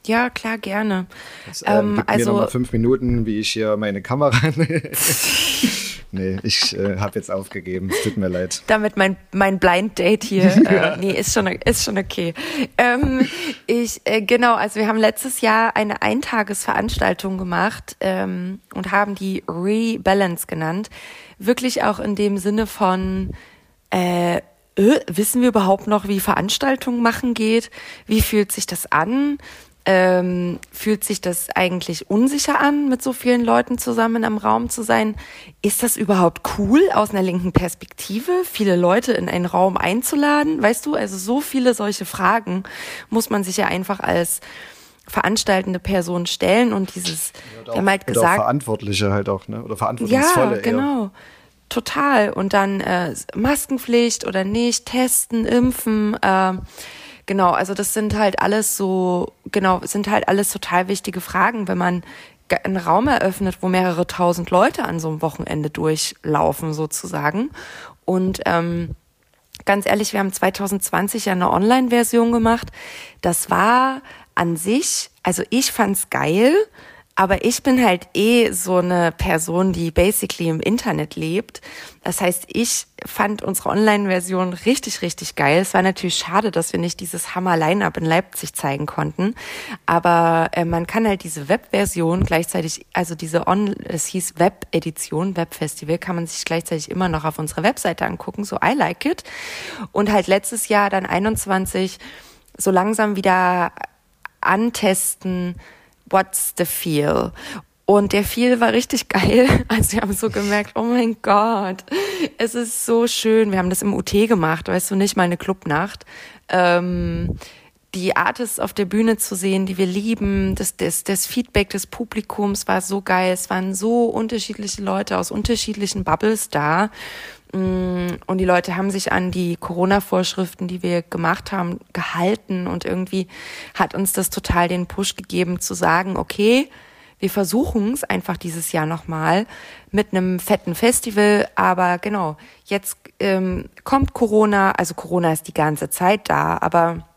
Ja, klar, gerne.
Das, ähm, ähm, also mir noch mal fünf Minuten, wie ich hier meine Kamera Nee, ich äh, habe jetzt aufgegeben. Es tut mir leid.
Damit mein, mein Blind Date hier. Äh, nee, ist schon, ist schon okay. Ähm, ich, äh, genau, also wir haben letztes Jahr eine Eintagesveranstaltung gemacht ähm, und haben die Rebalance genannt. Wirklich auch in dem Sinne von, äh, äh, wissen wir überhaupt noch, wie Veranstaltungen machen geht? Wie fühlt sich das an? Ähm, fühlt sich das eigentlich unsicher an, mit so vielen Leuten zusammen im Raum zu sein? Ist das überhaupt cool aus einer linken Perspektive, viele Leute in einen Raum einzuladen? Weißt du, also so viele solche Fragen muss man sich ja einfach als veranstaltende Person stellen und dieses,
ja, wir haben halt gesagt. Verantwortliche halt auch, ne? Oder verantwortungsvolle.
Ja, genau. Eher. Total. Und dann äh, Maskenpflicht oder nicht, testen, impfen. Äh, Genau, also das sind halt alles so, genau, sind halt alles total wichtige Fragen, wenn man einen Raum eröffnet, wo mehrere tausend Leute an so einem Wochenende durchlaufen sozusagen. Und ähm, ganz ehrlich, wir haben 2020 ja eine Online-Version gemacht. Das war an sich, also ich fand's geil, aber ich bin halt eh so eine Person, die basically im Internet lebt. Das heißt, ich fand unsere Online-Version richtig, richtig geil. Es war natürlich schade, dass wir nicht dieses Hammer-Line-Up in Leipzig zeigen konnten. Aber äh, man kann halt diese Web-Version gleichzeitig, also diese On, es hieß Web-Edition, Web-Festival, kann man sich gleichzeitig immer noch auf unserer Webseite angucken, so I like it. Und halt letztes Jahr dann 21 so langsam wieder antesten, What's the Feel? Und der Feel war richtig geil. Also wir haben so gemerkt, oh mein Gott, es ist so schön. Wir haben das im UT gemacht, weißt du, nicht mal eine Clubnacht. Ähm, die Artists auf der Bühne zu sehen, die wir lieben, das, das, das Feedback des Publikums war so geil. Es waren so unterschiedliche Leute aus unterschiedlichen Bubbles da. Mm, und die Leute haben sich an die Corona-Vorschriften, die wir gemacht haben, gehalten. Und irgendwie hat uns das total den Push gegeben zu sagen, okay, wir versuchen es einfach dieses Jahr nochmal mit einem fetten Festival. Aber genau, jetzt ähm, kommt Corona, also Corona ist die ganze Zeit da, aber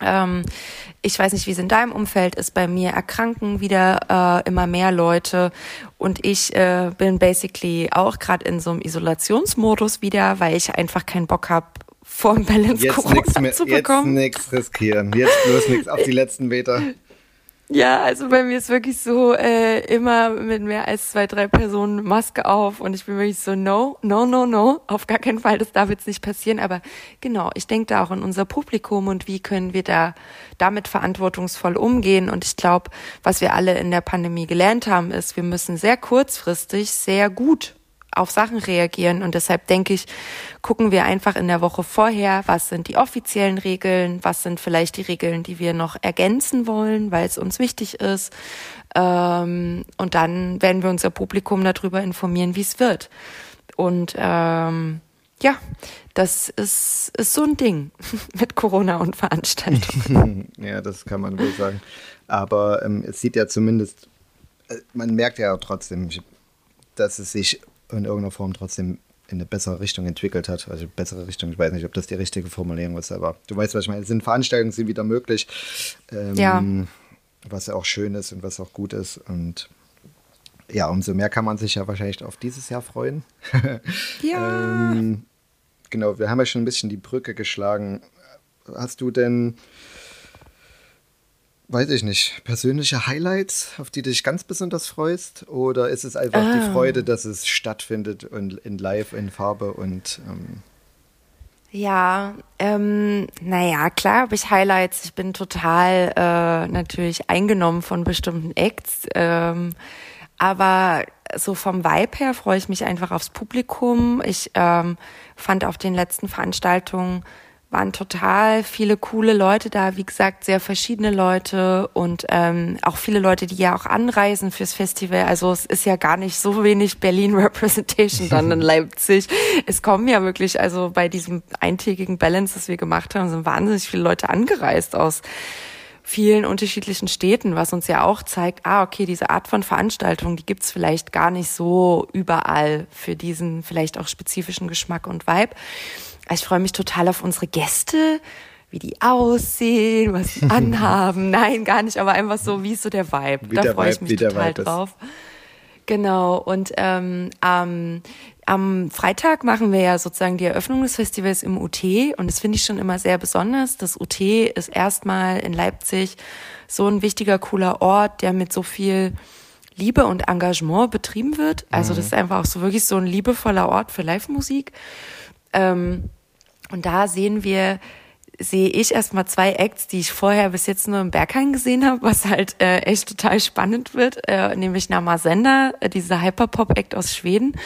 ähm, ich weiß nicht, wie es in deinem Umfeld ist. Bei mir erkranken wieder äh, immer mehr Leute und ich äh, bin basically auch gerade in so einem Isolationsmodus wieder, weil ich einfach keinen Bock habe, vor dem Balance
jetzt
Corona
mehr,
zu bekommen.
Jetzt nichts riskieren. Jetzt bloß nichts auf die letzten Meter.
Ja, also bei mir ist wirklich so äh, immer mit mehr als zwei, drei Personen Maske auf und ich bin wirklich so, no, no, no, no, auf gar keinen Fall, das darf jetzt nicht passieren. Aber genau, ich denke da auch an unser Publikum und wie können wir da damit verantwortungsvoll umgehen. Und ich glaube, was wir alle in der Pandemie gelernt haben, ist, wir müssen sehr kurzfristig sehr gut auf Sachen reagieren. Und deshalb denke ich, gucken wir einfach in der Woche vorher, was sind die offiziellen Regeln, was sind vielleicht die Regeln, die wir noch ergänzen wollen, weil es uns wichtig ist. Ähm, und dann werden wir unser Publikum darüber informieren, wie es wird. Und ähm, ja, das ist, ist so ein Ding mit Corona und Veranstaltungen.
ja, das kann man wohl sagen. Aber ähm, es sieht ja zumindest, äh, man merkt ja trotzdem, dass es sich in irgendeiner Form trotzdem in eine bessere Richtung entwickelt hat. Also bessere Richtung, ich weiß nicht, ob das die richtige Formulierung ist, aber du weißt, was ich meine. Es sind Veranstaltungen, sind wieder möglich. Ähm, ja. Was ja auch schön ist und was auch gut ist. Und ja, umso mehr kann man sich ja wahrscheinlich auf dieses Jahr freuen.
ja. ähm,
genau, wir haben ja schon ein bisschen die Brücke geschlagen. Hast du denn weiß ich nicht, persönliche Highlights, auf die du dich ganz besonders freust? Oder ist es einfach ah. die Freude, dass es stattfindet und in Live, in Farbe und ähm
ja, ähm, naja, klar habe ich Highlights. Ich bin total äh, natürlich eingenommen von bestimmten Acts. Ähm, aber so vom Vibe her freue ich mich einfach aufs Publikum. Ich ähm, fand auf den letzten Veranstaltungen waren total viele coole Leute da, wie gesagt, sehr verschiedene Leute und ähm, auch viele Leute, die ja auch anreisen fürs Festival. Also es ist ja gar nicht so wenig Berlin Representation dann in Leipzig. Es kommen ja wirklich, also bei diesem eintägigen Balance, das wir gemacht haben, sind wahnsinnig viele Leute angereist aus vielen unterschiedlichen Städten, was uns ja auch zeigt, ah, okay, diese Art von Veranstaltung, die gibt's vielleicht gar nicht so überall für diesen vielleicht auch spezifischen Geschmack und Vibe. Ich freue mich total auf unsere Gäste, wie die aussehen, was sie anhaben. Nein, gar nicht, aber einfach so, wie ist so der Vibe. Wie da freue ich mich total drauf. Genau. Und ähm, ähm, am Freitag machen wir ja sozusagen die Eröffnung des Festivals im UT und das finde ich schon immer sehr besonders. Das UT ist erstmal in Leipzig so ein wichtiger, cooler Ort, der mit so viel Liebe und Engagement betrieben wird. Also das ist einfach auch so wirklich so ein liebevoller Ort für Live-Musik. Ähm, und da sehen wir, sehe ich erstmal zwei Acts, die ich vorher bis jetzt nur im Berghain gesehen habe, was halt äh, echt total spannend wird, äh, nämlich Nama Sender, äh, dieser Hyperpop-Act aus Schweden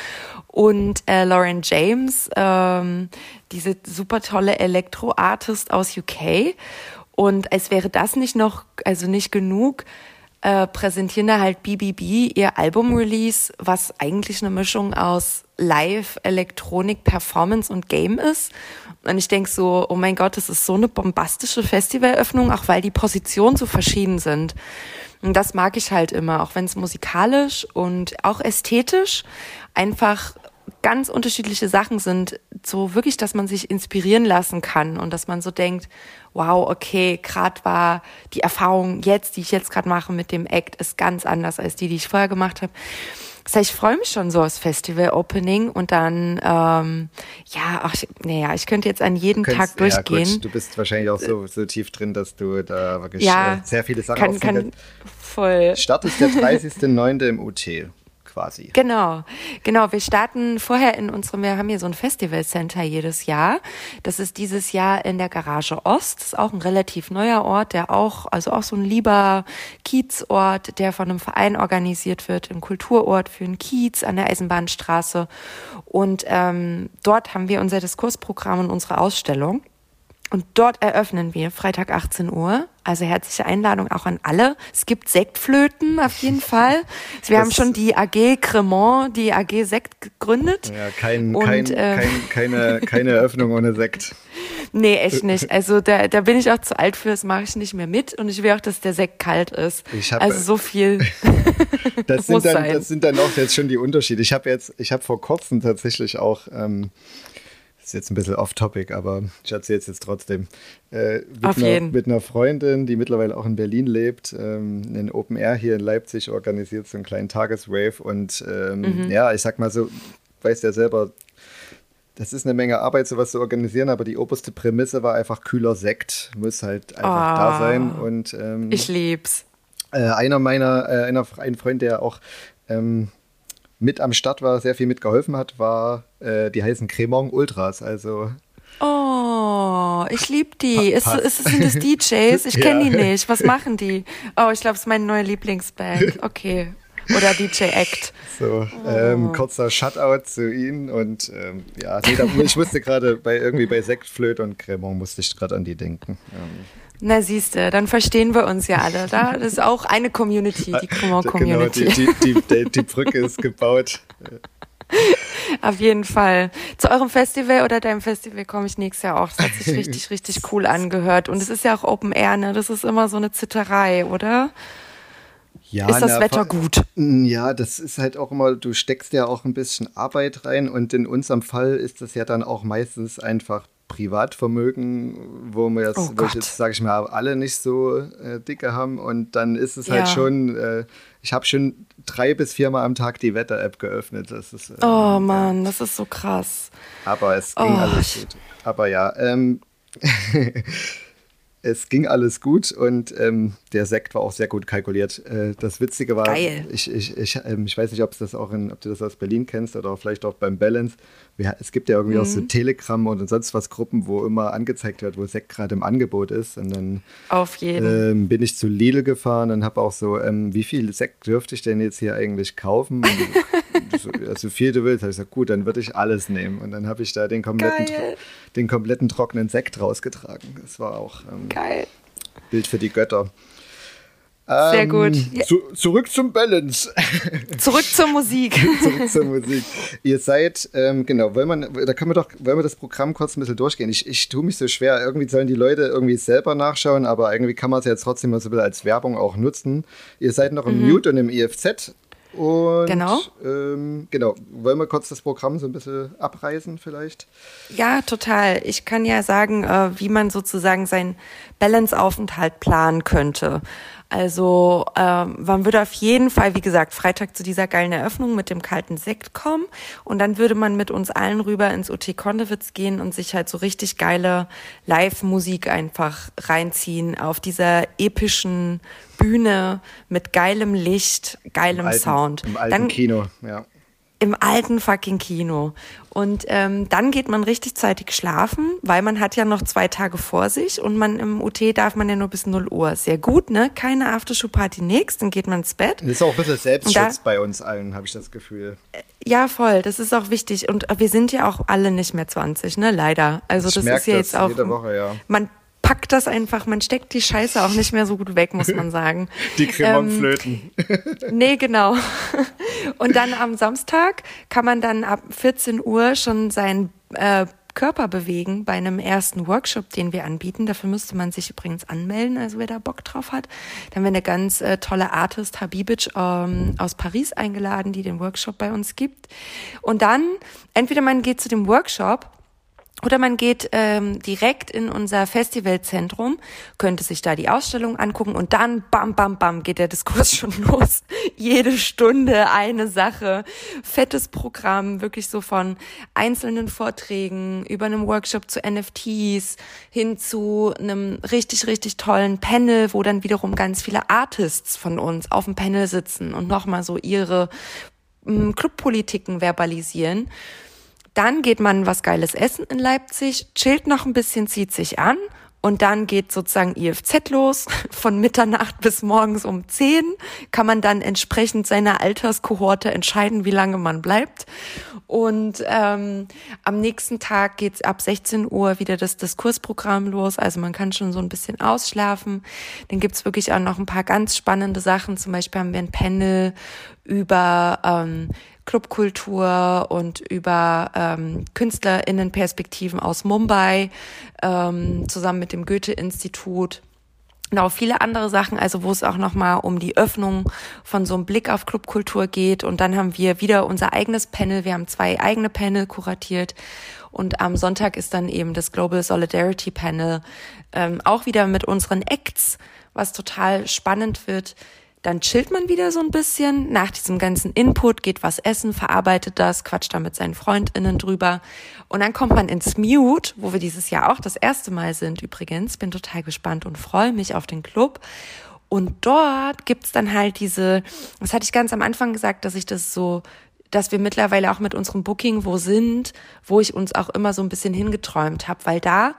und äh, Lauren James, ähm, diese super tolle Elektro-Artist aus UK. Und als wäre das nicht noch, also nicht genug, äh, präsentieren da halt BBB ihr Album-Release, was eigentlich eine Mischung aus Live, Elektronik, Performance und Game ist. Und ich denk so, oh mein Gott, das ist so eine bombastische Festivalöffnung, auch weil die Positionen so verschieden sind. Und das mag ich halt immer, auch wenn es musikalisch und auch ästhetisch einfach ganz unterschiedliche Sachen sind, so wirklich, dass man sich inspirieren lassen kann und dass man so denkt, wow, okay, gerade war die Erfahrung jetzt, die ich jetzt gerade mache mit dem Act, ist ganz anders als die, die ich vorher gemacht habe. Das heißt, ich freue mich schon so aufs Festival-Opening und dann, ähm, ja, ach, naja, ich könnte jetzt an jeden Könntest, Tag durchgehen. Ja,
gut, du bist wahrscheinlich auch so, so tief drin, dass du da wirklich ja, äh, sehr viele Sachen kann, kann
voll.
Start ist der 30.09. im UT quasi.
Genau, genau. Wir starten vorher in unserem, wir haben hier so ein Festivalcenter jedes Jahr. Das ist dieses Jahr in der Garage Ost. Das ist auch ein relativ neuer Ort, der auch, also auch so ein lieber Kiezort, der von einem Verein organisiert wird, ein Kulturort für einen Kiez an der Eisenbahnstraße. Und ähm, dort haben wir unser Diskursprogramm und unsere Ausstellung. Und dort eröffnen wir Freitag 18 Uhr. Also herzliche Einladung auch an alle. Es gibt Sektflöten auf jeden Fall. Wir das haben schon die AG Cremant, die AG Sekt gegründet.
Ja, kein, Und, kein, äh, kein, keine, keine Eröffnung ohne Sekt.
Nee, echt nicht. Also da, da bin ich auch zu alt für, das mache ich nicht mehr mit. Und ich will auch, dass der Sekt kalt ist. Hab, also so viel.
das, sind dann, sein. das sind dann auch jetzt schon die Unterschiede. Ich habe jetzt, ich habe vor kurzem tatsächlich auch ähm, ist jetzt ein bisschen off-topic, aber ich erzähle es jetzt trotzdem. Äh, mit, Auf einer, jeden. mit einer Freundin, die mittlerweile auch in Berlin lebt, ähm, in Open Air hier in Leipzig organisiert so einen kleinen Tagesrave und ähm, mhm. ja, ich sag mal so, weiß ja selber, das ist eine Menge Arbeit, sowas zu organisieren, aber die oberste Prämisse war einfach kühler Sekt, muss halt einfach oh, da sein und ähm,
ich lieb's.
Äh, einer meiner, äh, einer, ein Freund, der auch ähm, mit am Start war, sehr viel mitgeholfen hat, war, äh, die heißen Cremong Ultras. Also
Oh, ich liebe die. Ist, ist, sind das DJs? Ich kenne ja. die nicht. Was machen die? Oh, ich glaube, es ist meine neue Lieblingsband. Okay. Oder DJ Act.
So, oh. ähm, kurzer Shutout zu ihnen und ähm, ja, nee, da, ich musste gerade bei irgendwie bei Sektflöte und Cremant musste ich gerade an die denken. Ähm,
na siehste, dann verstehen wir uns ja alle. Da das ist auch eine Community, die Cremant Community.
Genau, die, die, die, die Brücke ist gebaut.
Auf jeden Fall. Zu eurem Festival oder deinem Festival komme ich nächstes Jahr auch. Das hat sich richtig, richtig cool angehört. Und es ist ja auch Open Air, ne? Das ist immer so eine Zitterei, oder? Ja, ist das na, Wetter gut?
Ja, das ist halt auch immer, du steckst ja auch ein bisschen Arbeit rein und in unserem Fall ist das ja dann auch meistens einfach Privatvermögen, wo wir jetzt, oh jetzt sage ich mal, alle nicht so äh, dicke haben. Und dann ist es halt ja. halt schon, äh, ich habe schon drei bis viermal am Tag die Wetter-App geöffnet. Das ist,
äh, oh Mann, das ist so krass.
Aber es ging oh, alles gut. Aber ja, ähm, es ging alles gut und ähm, der Sekt war auch sehr gut kalkuliert. Äh, das Witzige war, Geil. ich, ich, ich, ähm, ich weiß nicht, ob, das auch in, ob du das aus Berlin kennst oder vielleicht auch beim Balance. Wir, es gibt ja irgendwie mhm. auch so mhm. Telegram und sonst was Gruppen, wo immer angezeigt wird, wo Sekt gerade im Angebot ist. Und dann
Auf jeden.
Ähm, bin ich zu Lidl gefahren und habe auch so, ähm, wie viel Sekt dürfte ich denn jetzt hier eigentlich kaufen? so, so viel du willst. habe ich gesagt, gut, dann würde ich alles nehmen. Und dann habe ich da den kompletten, den kompletten trockenen Sekt rausgetragen. Das war auch ähm, Geil. Bild für die Götter.
Sehr ähm, gut.
Ja. Zu, zurück zum Balance.
Zurück zur Musik.
zurück zur Musik. Ihr seid, ähm, genau, wollen wir, da können wir doch, wollen wir das Programm kurz ein bisschen durchgehen. Ich, ich tue mich so schwer. Irgendwie sollen die Leute irgendwie selber nachschauen, aber irgendwie kann man es ja jetzt trotzdem mal so ein bisschen als Werbung auch nutzen. Ihr seid noch im mhm. Mute und im EFZ. Und genau. Ähm, genau, wollen wir kurz das Programm so ein bisschen abreißen vielleicht?
Ja, total. Ich kann ja sagen, äh, wie man sozusagen seinen Balance-Aufenthalt planen könnte. Also ähm, man würde auf jeden Fall, wie gesagt, Freitag zu dieser geilen Eröffnung mit dem kalten Sekt kommen und dann würde man mit uns allen rüber ins UT Kondewitz gehen und sich halt so richtig geile Live-Musik einfach reinziehen auf dieser epischen Bühne mit geilem Licht, geilem Im alten, Sound.
Im alten dann, Kino, ja
im alten fucking Kino. Und ähm, dann geht man richtig zeitig schlafen, weil man hat ja noch zwei Tage vor sich und man im UT darf man ja nur bis 0 Uhr. Sehr gut, ne? Keine Aftershow-Party nix, dann geht man ins Bett.
Das ist auch ein bisschen Selbstschutz da, bei uns allen, habe ich das Gefühl.
Ja, voll, das ist auch wichtig. Und wir sind ja auch alle nicht mehr 20, ne? Leider. Also ich das ist ja jetzt auch.
Jede Woche, ja.
Man packt das einfach, man steckt die Scheiße auch nicht mehr so gut weg, muss man sagen.
Die Cremonflöten.
Ähm, nee, genau. Und dann am Samstag kann man dann ab 14 Uhr schon sein äh, Körper bewegen bei einem ersten Workshop, den wir anbieten. Dafür müsste man sich übrigens anmelden, also wer da Bock drauf hat. Dann haben wir eine ganz äh, tolle Artist, Habibic, ähm, aus Paris eingeladen, die den Workshop bei uns gibt. Und dann, entweder man geht zu dem Workshop oder man geht ähm, direkt in unser Festivalzentrum, könnte sich da die Ausstellung angucken und dann bam, bam, bam geht der Diskurs schon los. Jede Stunde eine Sache, fettes Programm, wirklich so von einzelnen Vorträgen über einem Workshop zu NFTs hin zu einem richtig, richtig tollen Panel, wo dann wiederum ganz viele Artists von uns auf dem Panel sitzen und nochmal so ihre ähm, Clubpolitiken verbalisieren. Dann geht man was Geiles essen in Leipzig, chillt noch ein bisschen, zieht sich an Und dann geht sozusagen IFZ los. Von Mitternacht bis morgens um 10 kann man dann entsprechend seiner Alterskohorte entscheiden, wie lange man bleibt. Und ähm, am nächsten Tag geht's ab 16 Uhr wieder das Diskursprogramm los. Also man kann schon so ein bisschen ausschlafen. Dann gibt's wirklich auch noch ein paar ganz spannende Sachen. Zum Beispiel haben wir ein Panel über ähm, Clubkultur und über ähm, KünstlerInnenperspektiven aus Mumbai ähm, zusammen mit dem Goethe-Institut. Genau, viele andere Sachen, also wo es auch nochmal um die Öffnung von so einem Blick auf Clubkultur geht. Und dann haben wir wieder unser eigenes Panel. Wir haben zwei eigene Panel kuratiert. Und am Sonntag ist dann eben das Global Solidarity Panel, ähm, auch wieder mit unseren Acts, was total spannend wird. Dann chillt man wieder so ein bisschen. Nach diesem ganzen Input geht was essen, verarbeitet das, quatscht da mit seinen FreundInnen drüber. Und dann kommt man ins Mute, wo wir dieses Jahr auch das erste Mal sind übrigens. Bin total gespannt und freue mich auf den Club. Und dort gibt's dann halt diese, das hatte ich ganz am Anfang gesagt, dass ich das so dass wir mittlerweile auch mit unserem Booking wo sind, wo ich uns auch immer so ein bisschen hingeträumt habe, weil da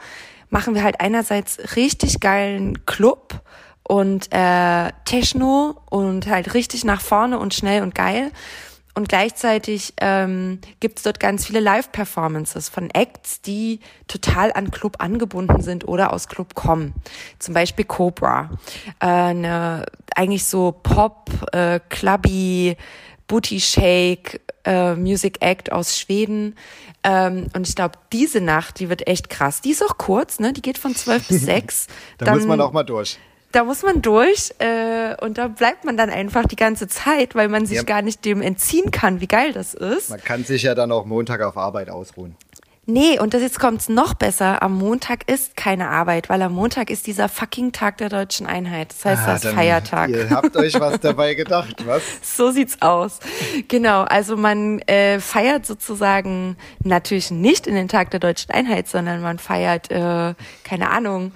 machen wir halt einerseits richtig geilen Club, und äh, Techno und halt richtig nach vorne und schnell und geil. Und gleichzeitig ähm, gibt es dort ganz viele Live-Performances von Acts, die total an Club angebunden sind oder aus Club kommen. Zum Beispiel Cobra. Äh, eine eigentlich so Pop, äh, Clubby, Booty Shake, äh, Music Act aus Schweden. Ähm, und ich glaube, diese Nacht, die wird echt krass. Die ist auch kurz, ne? Die geht von zwölf bis sechs.
da Dann, muss man auch mal durch
da muss man durch äh, und da bleibt man dann einfach die ganze Zeit, weil man sich ja. gar nicht dem entziehen kann, wie geil das ist.
Man kann sich ja dann auch Montag auf Arbeit ausruhen.
Nee, und das jetzt kommt's noch besser. Am Montag ist keine Arbeit, weil am Montag ist dieser fucking Tag der deutschen Einheit. Das heißt, ah, das ist Feiertag.
Ihr habt euch was dabei gedacht, was?
so sieht's aus. Genau, also man äh, feiert sozusagen natürlich nicht in den Tag der deutschen Einheit, sondern man feiert, äh, keine Ahnung,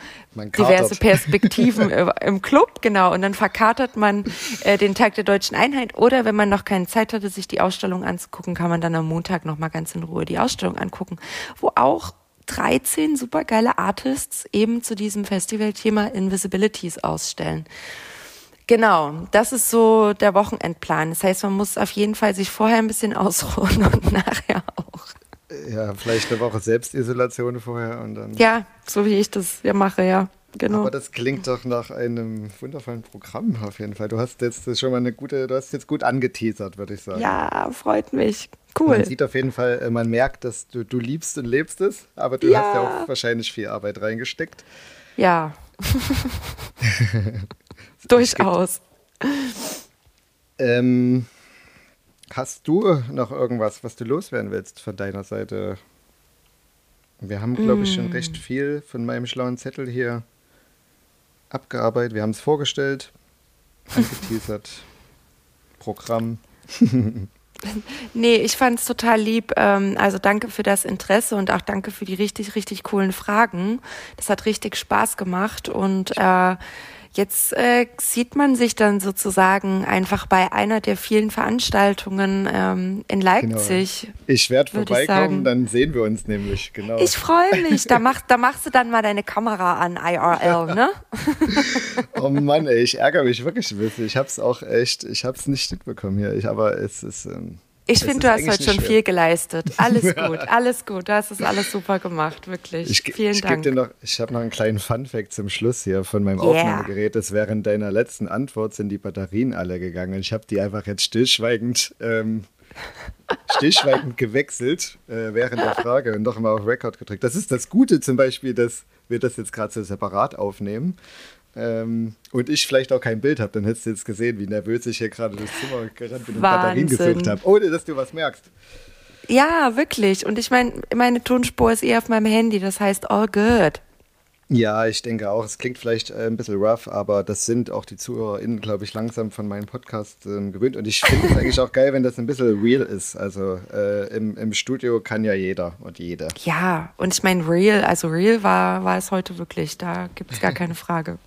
diverse Perspektiven im Club, genau. Und dann verkatert man äh, den Tag der deutschen Einheit. Oder wenn man noch keine Zeit hatte, sich die Ausstellung anzugucken, kann man dann am Montag noch mal ganz in Ruhe die Ausstellung angucken, wo auch 13 supergeile Artists eben zu diesem Festivalthema Invisibilities ausstellen. Genau, das ist so der Wochenendplan. Das heißt, man muss auf jeden Fall sich vorher ein bisschen ausruhen und nachher auch.
Ja, vielleicht eine Woche Selbstisolation vorher und dann.
Ja, so wie ich das ja mache, ja. Genau.
Aber das klingt doch nach einem wundervollen Programm auf jeden Fall. Du hast jetzt schon mal eine gute, du hast jetzt gut angeteasert, würde ich sagen.
Ja, freut mich. Cool.
Man sieht auf jeden Fall, äh, man merkt, dass du, du liebst und lebst es, aber du ja. hast ja auch wahrscheinlich viel Arbeit reingesteckt.
Ja. Durchaus.
Ähm, Hast du noch irgendwas, was du loswerden willst von deiner Seite? Wir haben, glaube ich, schon recht mm. viel von meinem schlauen Zettel hier abgearbeitet. Wir haben es vorgestellt, angeteasert, Programm.
nee, ich fand es total lieb. Ähm, also danke für das Interesse und auch danke für die richtig, richtig coolen Fragen. Das hat richtig Spaß gemacht und äh, Jetzt äh, sieht man sich dann sozusagen einfach bei einer der vielen Veranstaltungen ähm, in genau. Leipzig.
Genau. Ich werde vorbeikommen, ich dann sehen wir uns nämlich, genau.
Ich freue mich. Da, mach, da machst du dann mal deine Kamera an, IRL, ne?
oh Mann, ey, ich ärgere mich wirklich ein bisschen. Ich habe es auch echt, ich habe es nicht mitbekommen hier. Ich, aber es ist. Ähm
ich finde, du hast heute schon schwer. viel geleistet. Alles gut, alles gut. Du hast es alles super gemacht, wirklich. Ich, Vielen
ich
Dank.
Dir noch, ich habe noch einen kleinen Fun-Fact zum Schluss hier von meinem yeah. Aufnahmegerät. Das während deiner letzten Antwort sind die Batterien alle gegangen. Ich habe die einfach jetzt stillschweigend, ähm, stillschweigend gewechselt äh, während der Frage und noch mal auf Record gedrückt. Das ist das Gute zum Beispiel, dass wir das jetzt gerade so separat aufnehmen ähm, und ich vielleicht auch kein Bild habe, dann hättest du jetzt gesehen, wie nervös ich hier gerade durchs Zimmer gerannt bin und Batterien gesucht habe, ohne dass du was merkst.
Ja, wirklich. Und ich meine, meine Tonspur ist eher auf meinem Handy, das heißt all good.
Ja, ich denke auch, es klingt vielleicht äh, ein bisschen rough, aber das sind auch die ZuhörerInnen, glaube ich, langsam von meinem Podcast äh, gewöhnt. Und ich finde es eigentlich auch geil, wenn das ein bisschen real ist. Also äh, im, im Studio kann ja jeder und jede.
Ja, und ich meine, real, also real war, war es heute wirklich. Da gibt es gar keine Frage.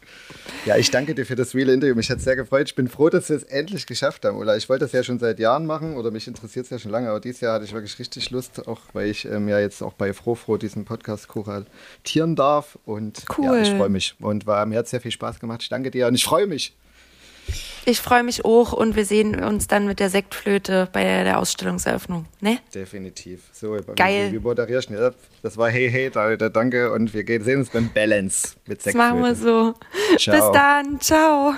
Ja, ich danke dir für das reale Interview. Mich hat es sehr gefreut. Ich bin froh, dass wir es endlich geschafft haben, Ulla. Ich wollte das ja schon seit Jahren machen oder mich interessiert es ja schon lange, aber dieses Jahr hatte ich wirklich richtig Lust, auch weil ich ähm, ja jetzt auch bei Frofro diesen Podcast kuratieren darf. Und Und
cool.
ja, ich freue mich. Und war, mir hat sehr viel Spaß gemacht. Ich danke dir und ich freue mich.
Ich freue mich auch und wir sehen uns dann mit der Sektflöte bei der, Ausstellungseröffnung. Ne?
Definitiv. So,
Geil.
Wie, moderierst du das? War Hey, hey, Leute, danke und wir sehen uns beim Balance mit
Das machen wir
Sektflöte.
so.
Ciao.
Bis dann. Ciao.